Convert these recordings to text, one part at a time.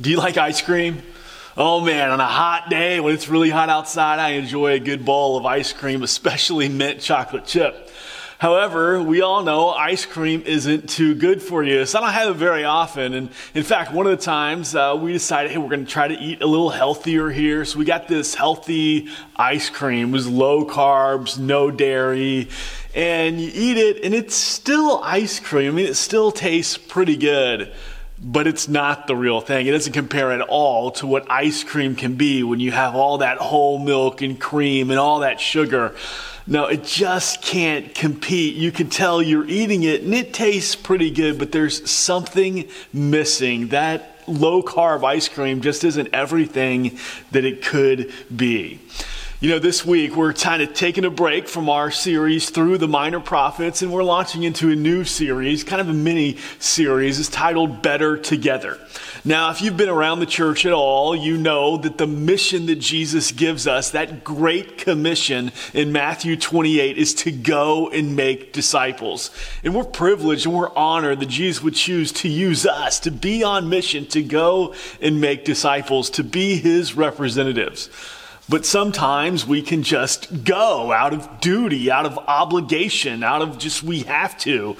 Do you like ice cream? Oh man, on a hot day when it's really hot outside, I enjoy a good bowl of ice cream, especially mint chocolate chip. However, we all know ice cream isn't too good for you, so I don't have it very often. And in fact, one of the times uh, we decided, hey, we're going to try to eat a little healthier here. So we got this healthy ice cream. It was low carbs, no dairy, and you eat it, and it's still ice cream. I mean, it still tastes pretty good but it's not the real thing. It doesn't compare at all to what ice cream can be when you have all that whole milk and cream and all that sugar. No, it just can't compete. You can tell you're eating it and it tastes pretty good, but there's something missing. That low carb ice cream just isn't everything that it could be. You know, this week we're kind of taking a break from our series through the minor prophets, and we're launching into a new series, kind of a mini series. It's titled Better Together. Now, if you've been around the church at all, you know that the mission that Jesus gives us, that great commission in Matthew 28, is to go and make disciples. And we're privileged and we're honored that Jesus would choose to use us to be on mission, to go and make disciples, to be his representatives. But sometimes we can just go out of duty, out of obligation, out of just we have to.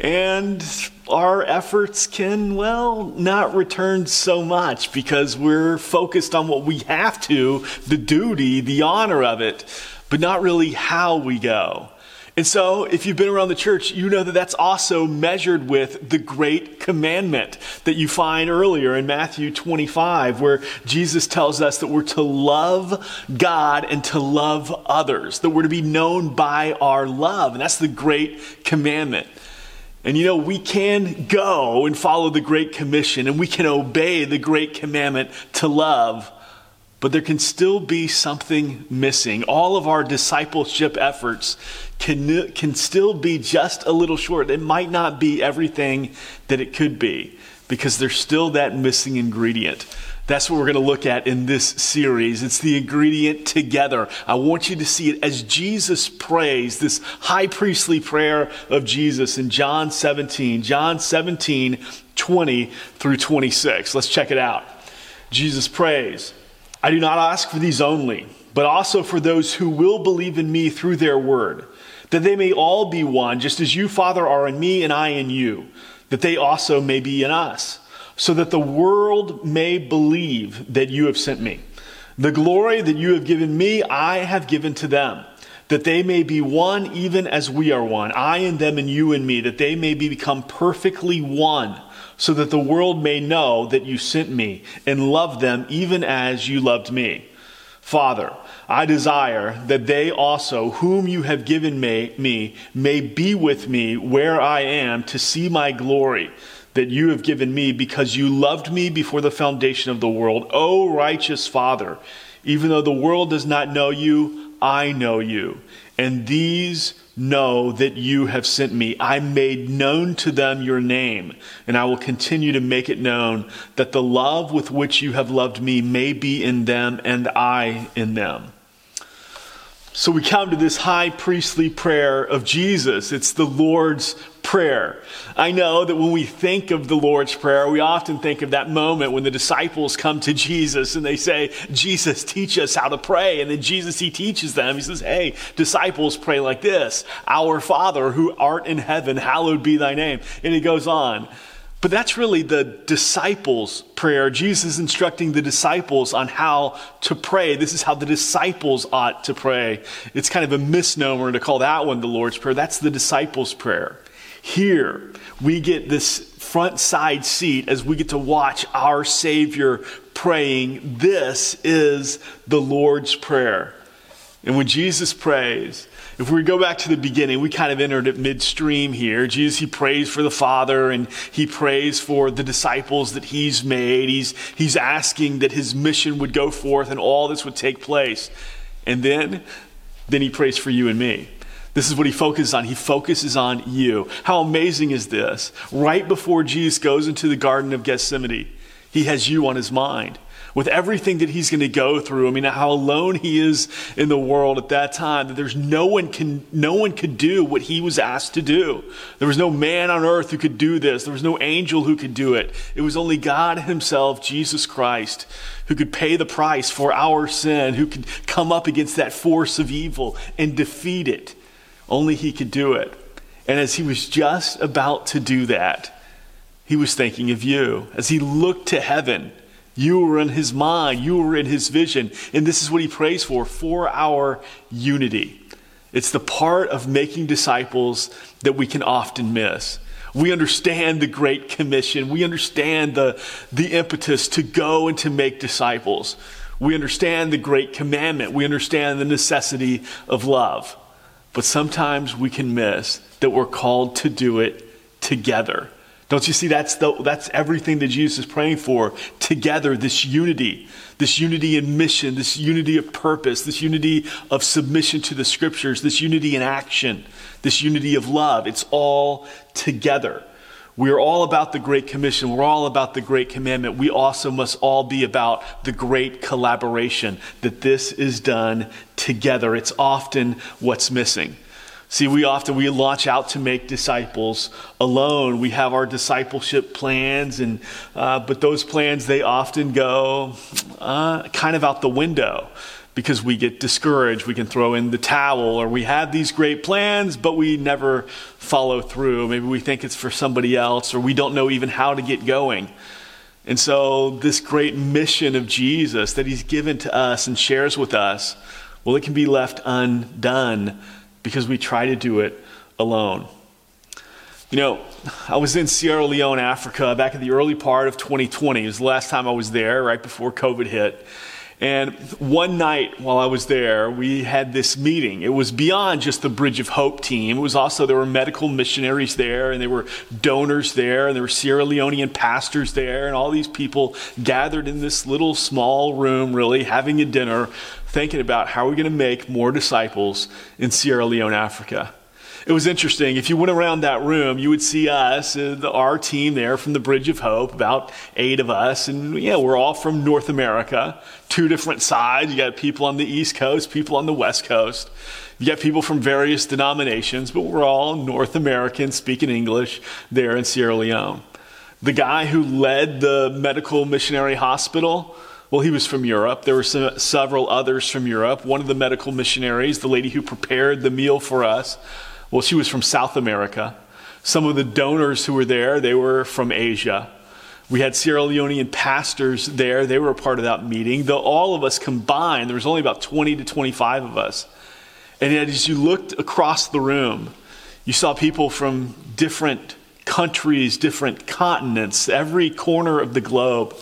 And our efforts can, well, not return so much because we're focused on what we have to, the duty, the honor of it, but not really how we go. And so, if you've been around the church, you know that that's also measured with the great commandment that you find earlier in Matthew 25, where Jesus tells us that we're to love God and to love others, that we're to be known by our love. And that's the great commandment. And you know, we can go and follow the Great Commission and we can obey the Great Commandment to love but there can still be something missing. All of our discipleship efforts can, can still be just a little short. It might not be everything that it could be because there's still that missing ingredient. That's what we're going to look at in this series. It's the ingredient together. I want you to see it as Jesus prays, this high priestly prayer of Jesus in John 17, John 17, 20 through 26. Let's check it out. Jesus prays. I do not ask for these only, but also for those who will believe in me through their word, that they may all be one, just as you, Father, are in me and I in you, that they also may be in us, so that the world may believe that you have sent me. The glory that you have given me, I have given to them, that they may be one even as we are one, I and them and you and me, that they may be become perfectly one so that the world may know that you sent me and loved them even as you loved me. Father, I desire that they also, whom you have given me, may be with me where I am to see my glory that you have given me because you loved me before the foundation of the world. O righteous Father, even though the world does not know you, I know you. And these know that you have sent me. I made known to them your name, and I will continue to make it known that the love with which you have loved me may be in them and I in them. So we come to this high priestly prayer of Jesus. It's the Lord's Prayer. I know that when we think of the Lord's Prayer, we often think of that moment when the disciples come to Jesus and they say, Jesus, teach us how to pray. And then Jesus, he teaches them. He says, Hey, disciples, pray like this Our Father who art in heaven, hallowed be thy name. And he goes on. But that's really the disciples' prayer. Jesus instructing the disciples on how to pray. This is how the disciples ought to pray. It's kind of a misnomer to call that one the Lord's Prayer. That's the disciples' prayer. Here, we get this front side seat as we get to watch our Savior praying. This is the Lord's Prayer. And when Jesus prays, if we go back to the beginning, we kind of entered at midstream here. Jesus, he prays for the Father and he prays for the disciples that he's made. He's, he's asking that his mission would go forth and all this would take place. And then, then he prays for you and me. This is what he focuses on. He focuses on you. How amazing is this? Right before Jesus goes into the Garden of Gethsemane, He has you on his mind with everything that he's going to go through. I mean, how alone he is in the world at that time, that there's no one can, no one could do what he was asked to do. There was no man on earth who could do this. There was no angel who could do it. It was only God himself, Jesus Christ, who could pay the price for our sin, who could come up against that force of evil and defeat it. Only he could do it. And as he was just about to do that, he was thinking of you. As he looked to heaven, you were in his mind, you were in his vision. And this is what he prays for for our unity. It's the part of making disciples that we can often miss. We understand the Great Commission. We understand the, the impetus to go and to make disciples. We understand the Great Commandment. We understand the necessity of love. But sometimes we can miss that we're called to do it together. Don't you see? That's the, that's everything that Jesus is praying for together this unity this unity in mission this unity of purpose this unity of submission to the scriptures this unity in action this unity of love. It's all together we are all about the great commission. We're all about the great commandment. We also must all be about the great collaboration that this is done together. It's often what's missing. See, we often we launch out to make disciples alone. We have our discipleship plans, and uh, but those plans they often go uh, kind of out the window because we get discouraged. We can throw in the towel, or we have these great plans, but we never follow through. Maybe we think it's for somebody else, or we don't know even how to get going. And so, this great mission of Jesus that He's given to us and shares with us, well, it can be left undone because we try to do it alone. You know, I was in Sierra Leone, Africa, back in the early part of 2020. It was the last time I was there, right before COVID hit. And one night while I was there, we had this meeting. It was beyond just the Bridge of Hope team. It was also, there were medical missionaries there, and there were donors there, and there were Sierra Leonean pastors there, and all these people gathered in this little small room, really, having a dinner thinking about how we're going to make more disciples in Sierra Leone, Africa. It was interesting. If you went around that room, you would see us, uh, our team there from the Bridge of Hope, about eight of us. And yeah, we're all from North America, two different sides. You got people on the East Coast, people on the West Coast. You got people from various denominations, but we're all North American speaking English there in Sierra Leone. The guy who led the medical missionary hospital, well, he was from Europe. There were some, several others from Europe. One of the medical missionaries, the lady who prepared the meal for us, well, she was from South America. Some of the donors who were there, they were from Asia. We had Sierra Leonean pastors there. They were a part of that meeting. Though all of us combined, there was only about 20 to 25 of us. And yet, as you looked across the room, you saw people from different countries, different continents, every corner of the globe.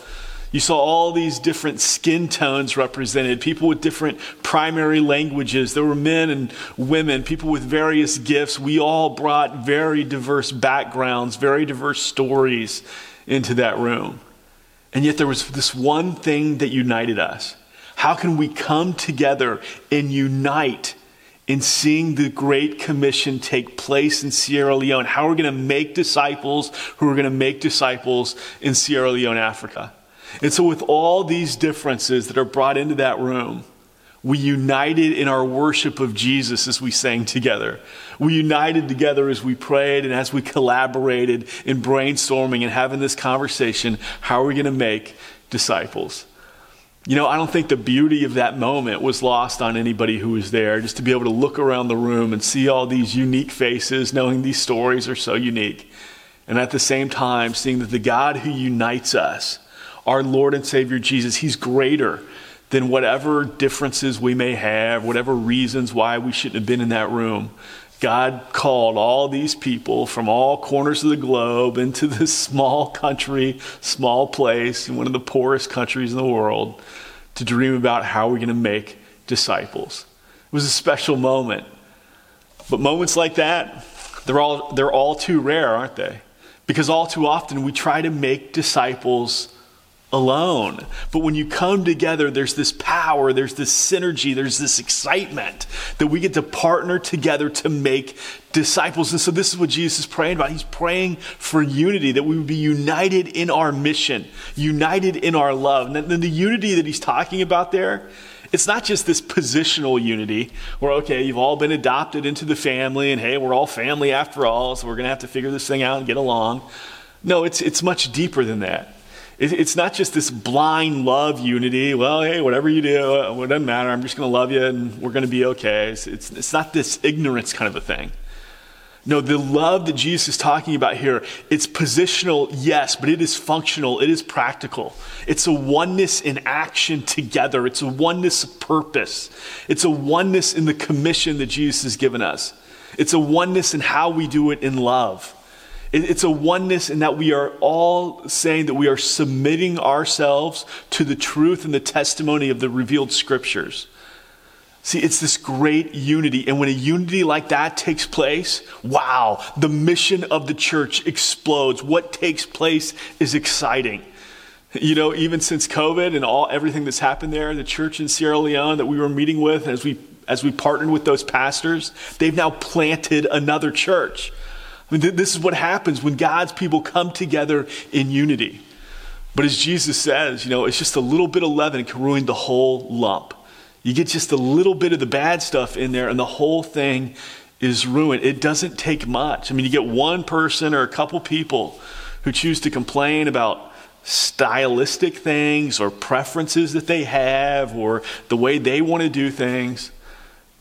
You saw all these different skin tones represented, people with different primary languages. There were men and women, people with various gifts. We all brought very diverse backgrounds, very diverse stories into that room. And yet there was this one thing that united us. How can we come together and unite in seeing the Great Commission take place in Sierra Leone? How are we going to make disciples who are going to make disciples in Sierra Leone, Africa? And so, with all these differences that are brought into that room, we united in our worship of Jesus as we sang together. We united together as we prayed and as we collaborated in brainstorming and having this conversation. How are we going to make disciples? You know, I don't think the beauty of that moment was lost on anybody who was there, just to be able to look around the room and see all these unique faces, knowing these stories are so unique. And at the same time, seeing that the God who unites us, our Lord and Savior Jesus, He's greater than whatever differences we may have, whatever reasons why we shouldn't have been in that room. God called all these people from all corners of the globe into this small country, small place, in one of the poorest countries in the world, to dream about how we're going to make disciples. It was a special moment. But moments like that, they're all, they're all too rare, aren't they? Because all too often we try to make disciples alone. But when you come together, there's this power, there's this synergy, there's this excitement that we get to partner together to make disciples. And so this is what Jesus is praying about. He's praying for unity, that we would be united in our mission, united in our love. And then the unity that he's talking about there, it's not just this positional unity where, okay, you've all been adopted into the family and hey, we're all family after all, so we're going to have to figure this thing out and get along. No, it's, it's much deeper than that. It's not just this blind love unity. Well, hey, whatever you do, uh, it doesn't matter. I'm just going to love you and we're going to be okay. It's, it's, it's not this ignorance kind of a thing. No, the love that Jesus is talking about here, it's positional, yes, but it is functional, it is practical. It's a oneness in action together, it's a oneness of purpose, it's a oneness in the commission that Jesus has given us, it's a oneness in how we do it in love. It's a oneness in that we are all saying that we are submitting ourselves to the truth and the testimony of the revealed scriptures. See, it's this great unity. And when a unity like that takes place, wow, the mission of the church explodes. What takes place is exciting. You know, even since COVID and all everything that's happened there, the church in Sierra Leone that we were meeting with as we as we partnered with those pastors, they've now planted another church. I mean, th- this is what happens when God's people come together in unity. But as Jesus says, you know, it's just a little bit of leaven can ruin the whole lump. You get just a little bit of the bad stuff in there, and the whole thing is ruined. It doesn't take much. I mean, you get one person or a couple people who choose to complain about stylistic things or preferences that they have or the way they want to do things,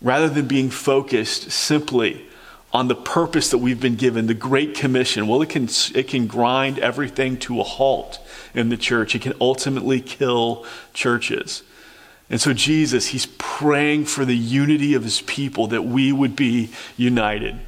rather than being focused simply on the purpose that we've been given, the Great Commission, well, it can, it can grind everything to a halt in the church. It can ultimately kill churches. And so, Jesus, he's praying for the unity of his people, that we would be united.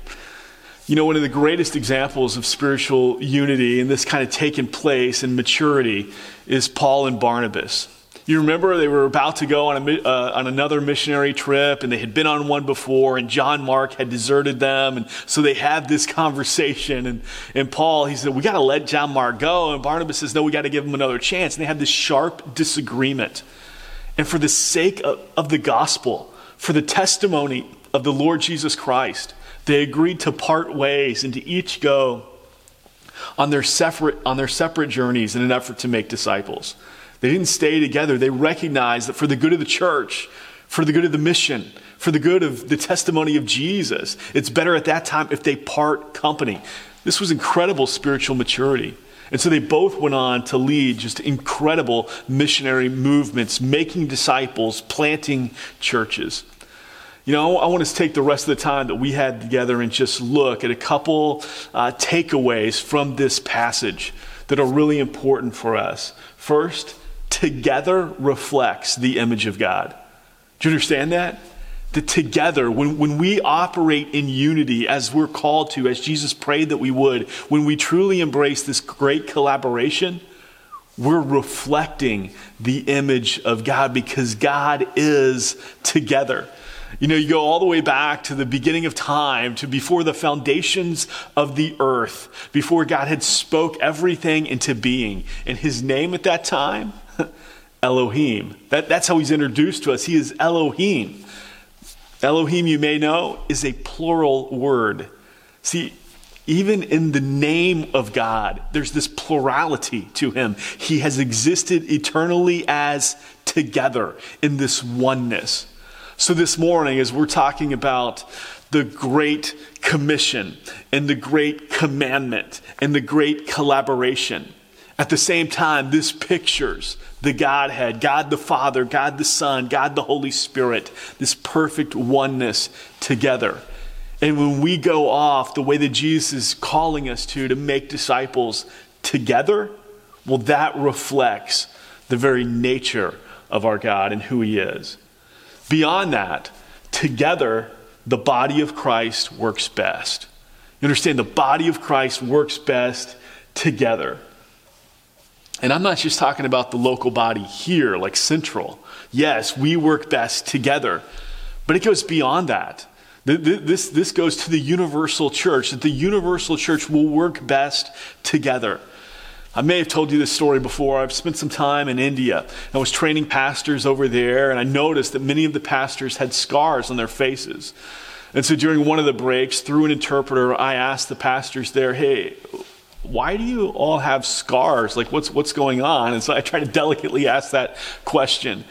You know, one of the greatest examples of spiritual unity and this kind of taking place in maturity is Paul and Barnabas. You remember they were about to go on, a, uh, on another missionary trip and they had been on one before and John Mark had deserted them. And so they had this conversation. And, and Paul, he said, We got to let John Mark go. And Barnabas says, No, we got to give him another chance. And they had this sharp disagreement. And for the sake of, of the gospel, for the testimony of the Lord Jesus Christ, they agreed to part ways and to each go on their separate, on their separate journeys in an effort to make disciples. They didn't stay together. They recognized that for the good of the church, for the good of the mission, for the good of the testimony of Jesus, it's better at that time if they part company. This was incredible spiritual maturity. And so they both went on to lead just incredible missionary movements, making disciples, planting churches. You know, I want to take the rest of the time that we had together and just look at a couple uh, takeaways from this passage that are really important for us. First, together reflects the image of God. Do you understand that? That together, when, when we operate in unity as we're called to, as Jesus prayed that we would, when we truly embrace this great collaboration, we're reflecting the image of God because God is together. You know, you go all the way back to the beginning of time, to before the foundations of the earth, before God had spoke everything into being. And his name at that time Elohim. That, that's how he's introduced to us. He is Elohim. Elohim, you may know, is a plural word. See, even in the name of God, there's this plurality to him. He has existed eternally as together in this oneness. So, this morning, as we're talking about the Great Commission and the Great Commandment and the Great Collaboration, at the same time, this pictures the Godhead, God the Father, God the Son, God the Holy Spirit, this perfect oneness together. And when we go off the way that Jesus is calling us to, to make disciples together, well, that reflects the very nature of our God and who He is. Beyond that, together, the body of Christ works best. You understand, the body of Christ works best together. And I'm not just talking about the local body here, like Central. Yes, we work best together, but it goes beyond that. This, this goes to the universal church, that the universal church will work best together. I may have told you this story before. I've spent some time in India. I was training pastors over there, and I noticed that many of the pastors had scars on their faces. And so during one of the breaks, through an interpreter, I asked the pastors there, hey, why do you all have scars? Like, what's, what's going on? And so I tried to delicately ask that question.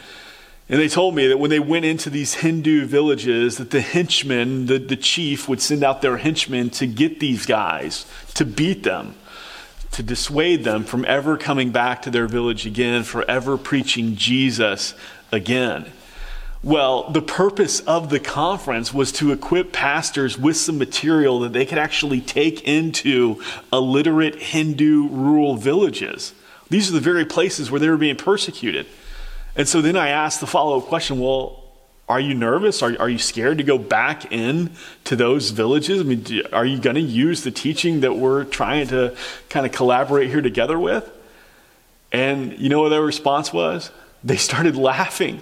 And they told me that when they went into these Hindu villages, that the henchmen, the, the chief, would send out their henchmen to get these guys, to beat them to dissuade them from ever coming back to their village again, forever preaching Jesus again. Well, the purpose of the conference was to equip pastors with some material that they could actually take into illiterate Hindu rural villages. These are the very places where they were being persecuted. And so then I asked the follow up question well, are you nervous? Are, are you scared to go back in to those villages? I mean, do, are you going to use the teaching that we're trying to kind of collaborate here together with? And you know what their response was? They started laughing.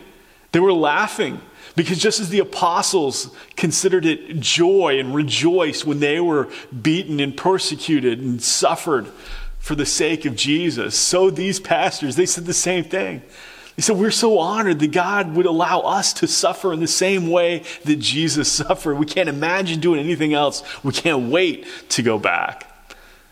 They were laughing because just as the apostles considered it joy and rejoiced when they were beaten and persecuted and suffered for the sake of Jesus, so these pastors, they said the same thing. He said, We're so honored that God would allow us to suffer in the same way that Jesus suffered. We can't imagine doing anything else. We can't wait to go back.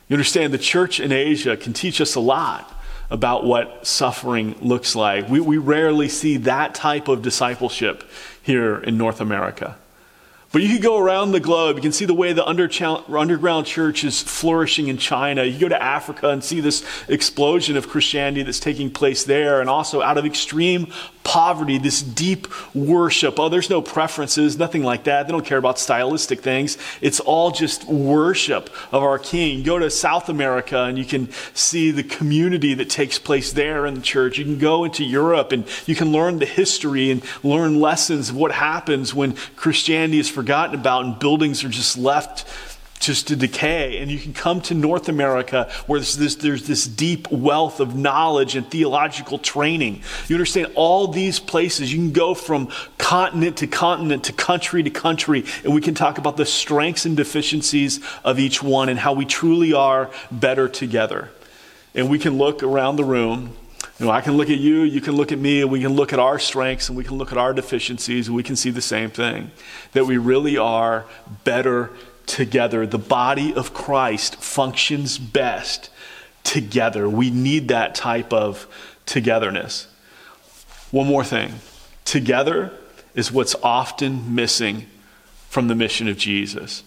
You understand, the church in Asia can teach us a lot about what suffering looks like. We, we rarely see that type of discipleship here in North America. But you could go around the globe. You can see the way the underground church is flourishing in China. You go to Africa and see this explosion of Christianity that's taking place there. And also out of extreme poverty, this deep worship. Oh, there's no preferences, nothing like that. They don't care about stylistic things. It's all just worship of our King. Go to South America and you can see the community that takes place there in the church. You can go into Europe and you can learn the history and learn lessons of what happens when Christianity is forgotten about and buildings are just left just to decay. And you can come to North America where there's this, there's this deep wealth of knowledge and theological training. You understand all these places. You can go from continent to continent to country to country, and we can talk about the strengths and deficiencies of each one and how we truly are better together. And we can look around the room. You know, I can look at you, you can look at me, and we can look at our strengths and we can look at our deficiencies, and we can see the same thing that we really are better together. The body of Christ functions best together. We need that type of togetherness. One more thing together is what's often missing from the mission of Jesus.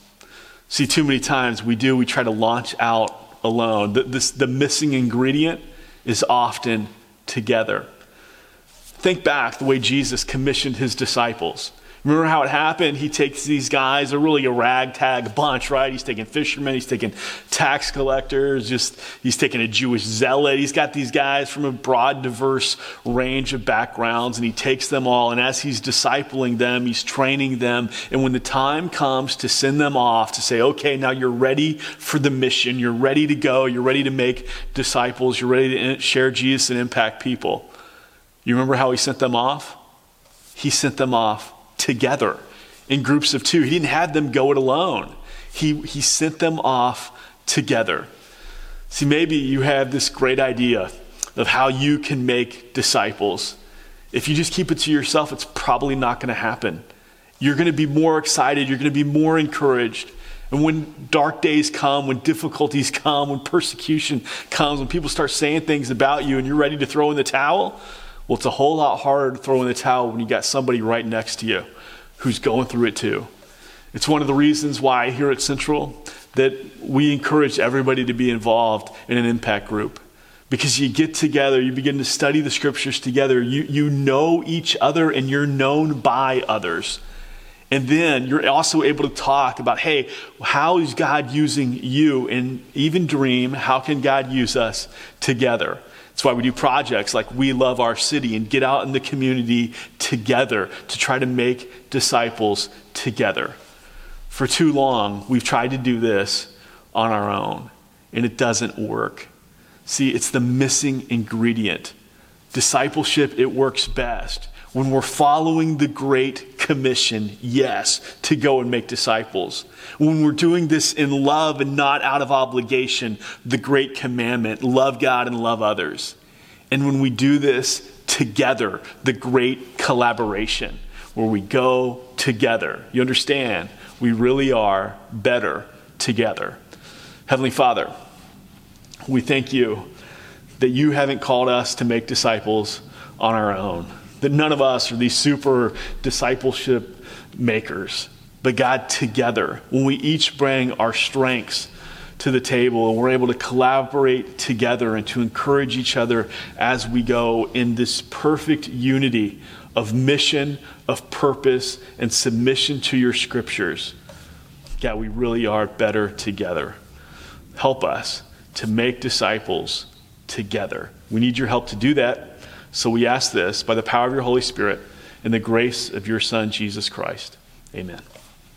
See, too many times we do, we try to launch out alone. The, this, the missing ingredient is often together. Think back the way Jesus commissioned his disciples. Remember how it happened? He takes these guys, they're really a ragtag bunch, right? He's taking fishermen, he's taking tax collectors, just he's taking a Jewish zealot. He's got these guys from a broad, diverse range of backgrounds, and he takes them all. And as he's discipling them, he's training them. And when the time comes to send them off, to say, okay, now you're ready for the mission, you're ready to go, you're ready to make disciples, you're ready to share Jesus and impact people. You remember how he sent them off? He sent them off together in groups of two. He didn't have them go it alone, he, he sent them off together. See, maybe you have this great idea of how you can make disciples. If you just keep it to yourself, it's probably not going to happen. You're going to be more excited, you're going to be more encouraged. And when dark days come, when difficulties come, when persecution comes, when people start saying things about you and you're ready to throw in the towel, well, it's a whole lot harder to throw in the towel when you got somebody right next to you who's going through it too. It's one of the reasons why here at Central that we encourage everybody to be involved in an impact group. Because you get together, you begin to study the scriptures together, you, you know each other and you're known by others. And then you're also able to talk about, hey, how is God using you? And even dream, how can God use us together? That's why we do projects like We Love Our City and get out in the community together to try to make disciples together. For too long, we've tried to do this on our own, and it doesn't work. See, it's the missing ingredient. Discipleship, it works best when we're following the Great Commission, yes, to go and make disciples. When we're doing this in love and not out of obligation, the Great Commandment love God and love others. And when we do this together, the Great Collaboration, where we go together. You understand? We really are better together. Heavenly Father, we thank you that you haven't called us to make disciples on our own that none of us are these super discipleship makers. But God, together, when we each bring our strengths to the table and we're able to collaborate together and to encourage each other as we go in this perfect unity of mission, of purpose, and submission to your scriptures, God, we really are better together. Help us to make disciples together. We need your help to do that. So we ask this by the power of your Holy Spirit and the grace of your Son, Jesus Christ. Amen.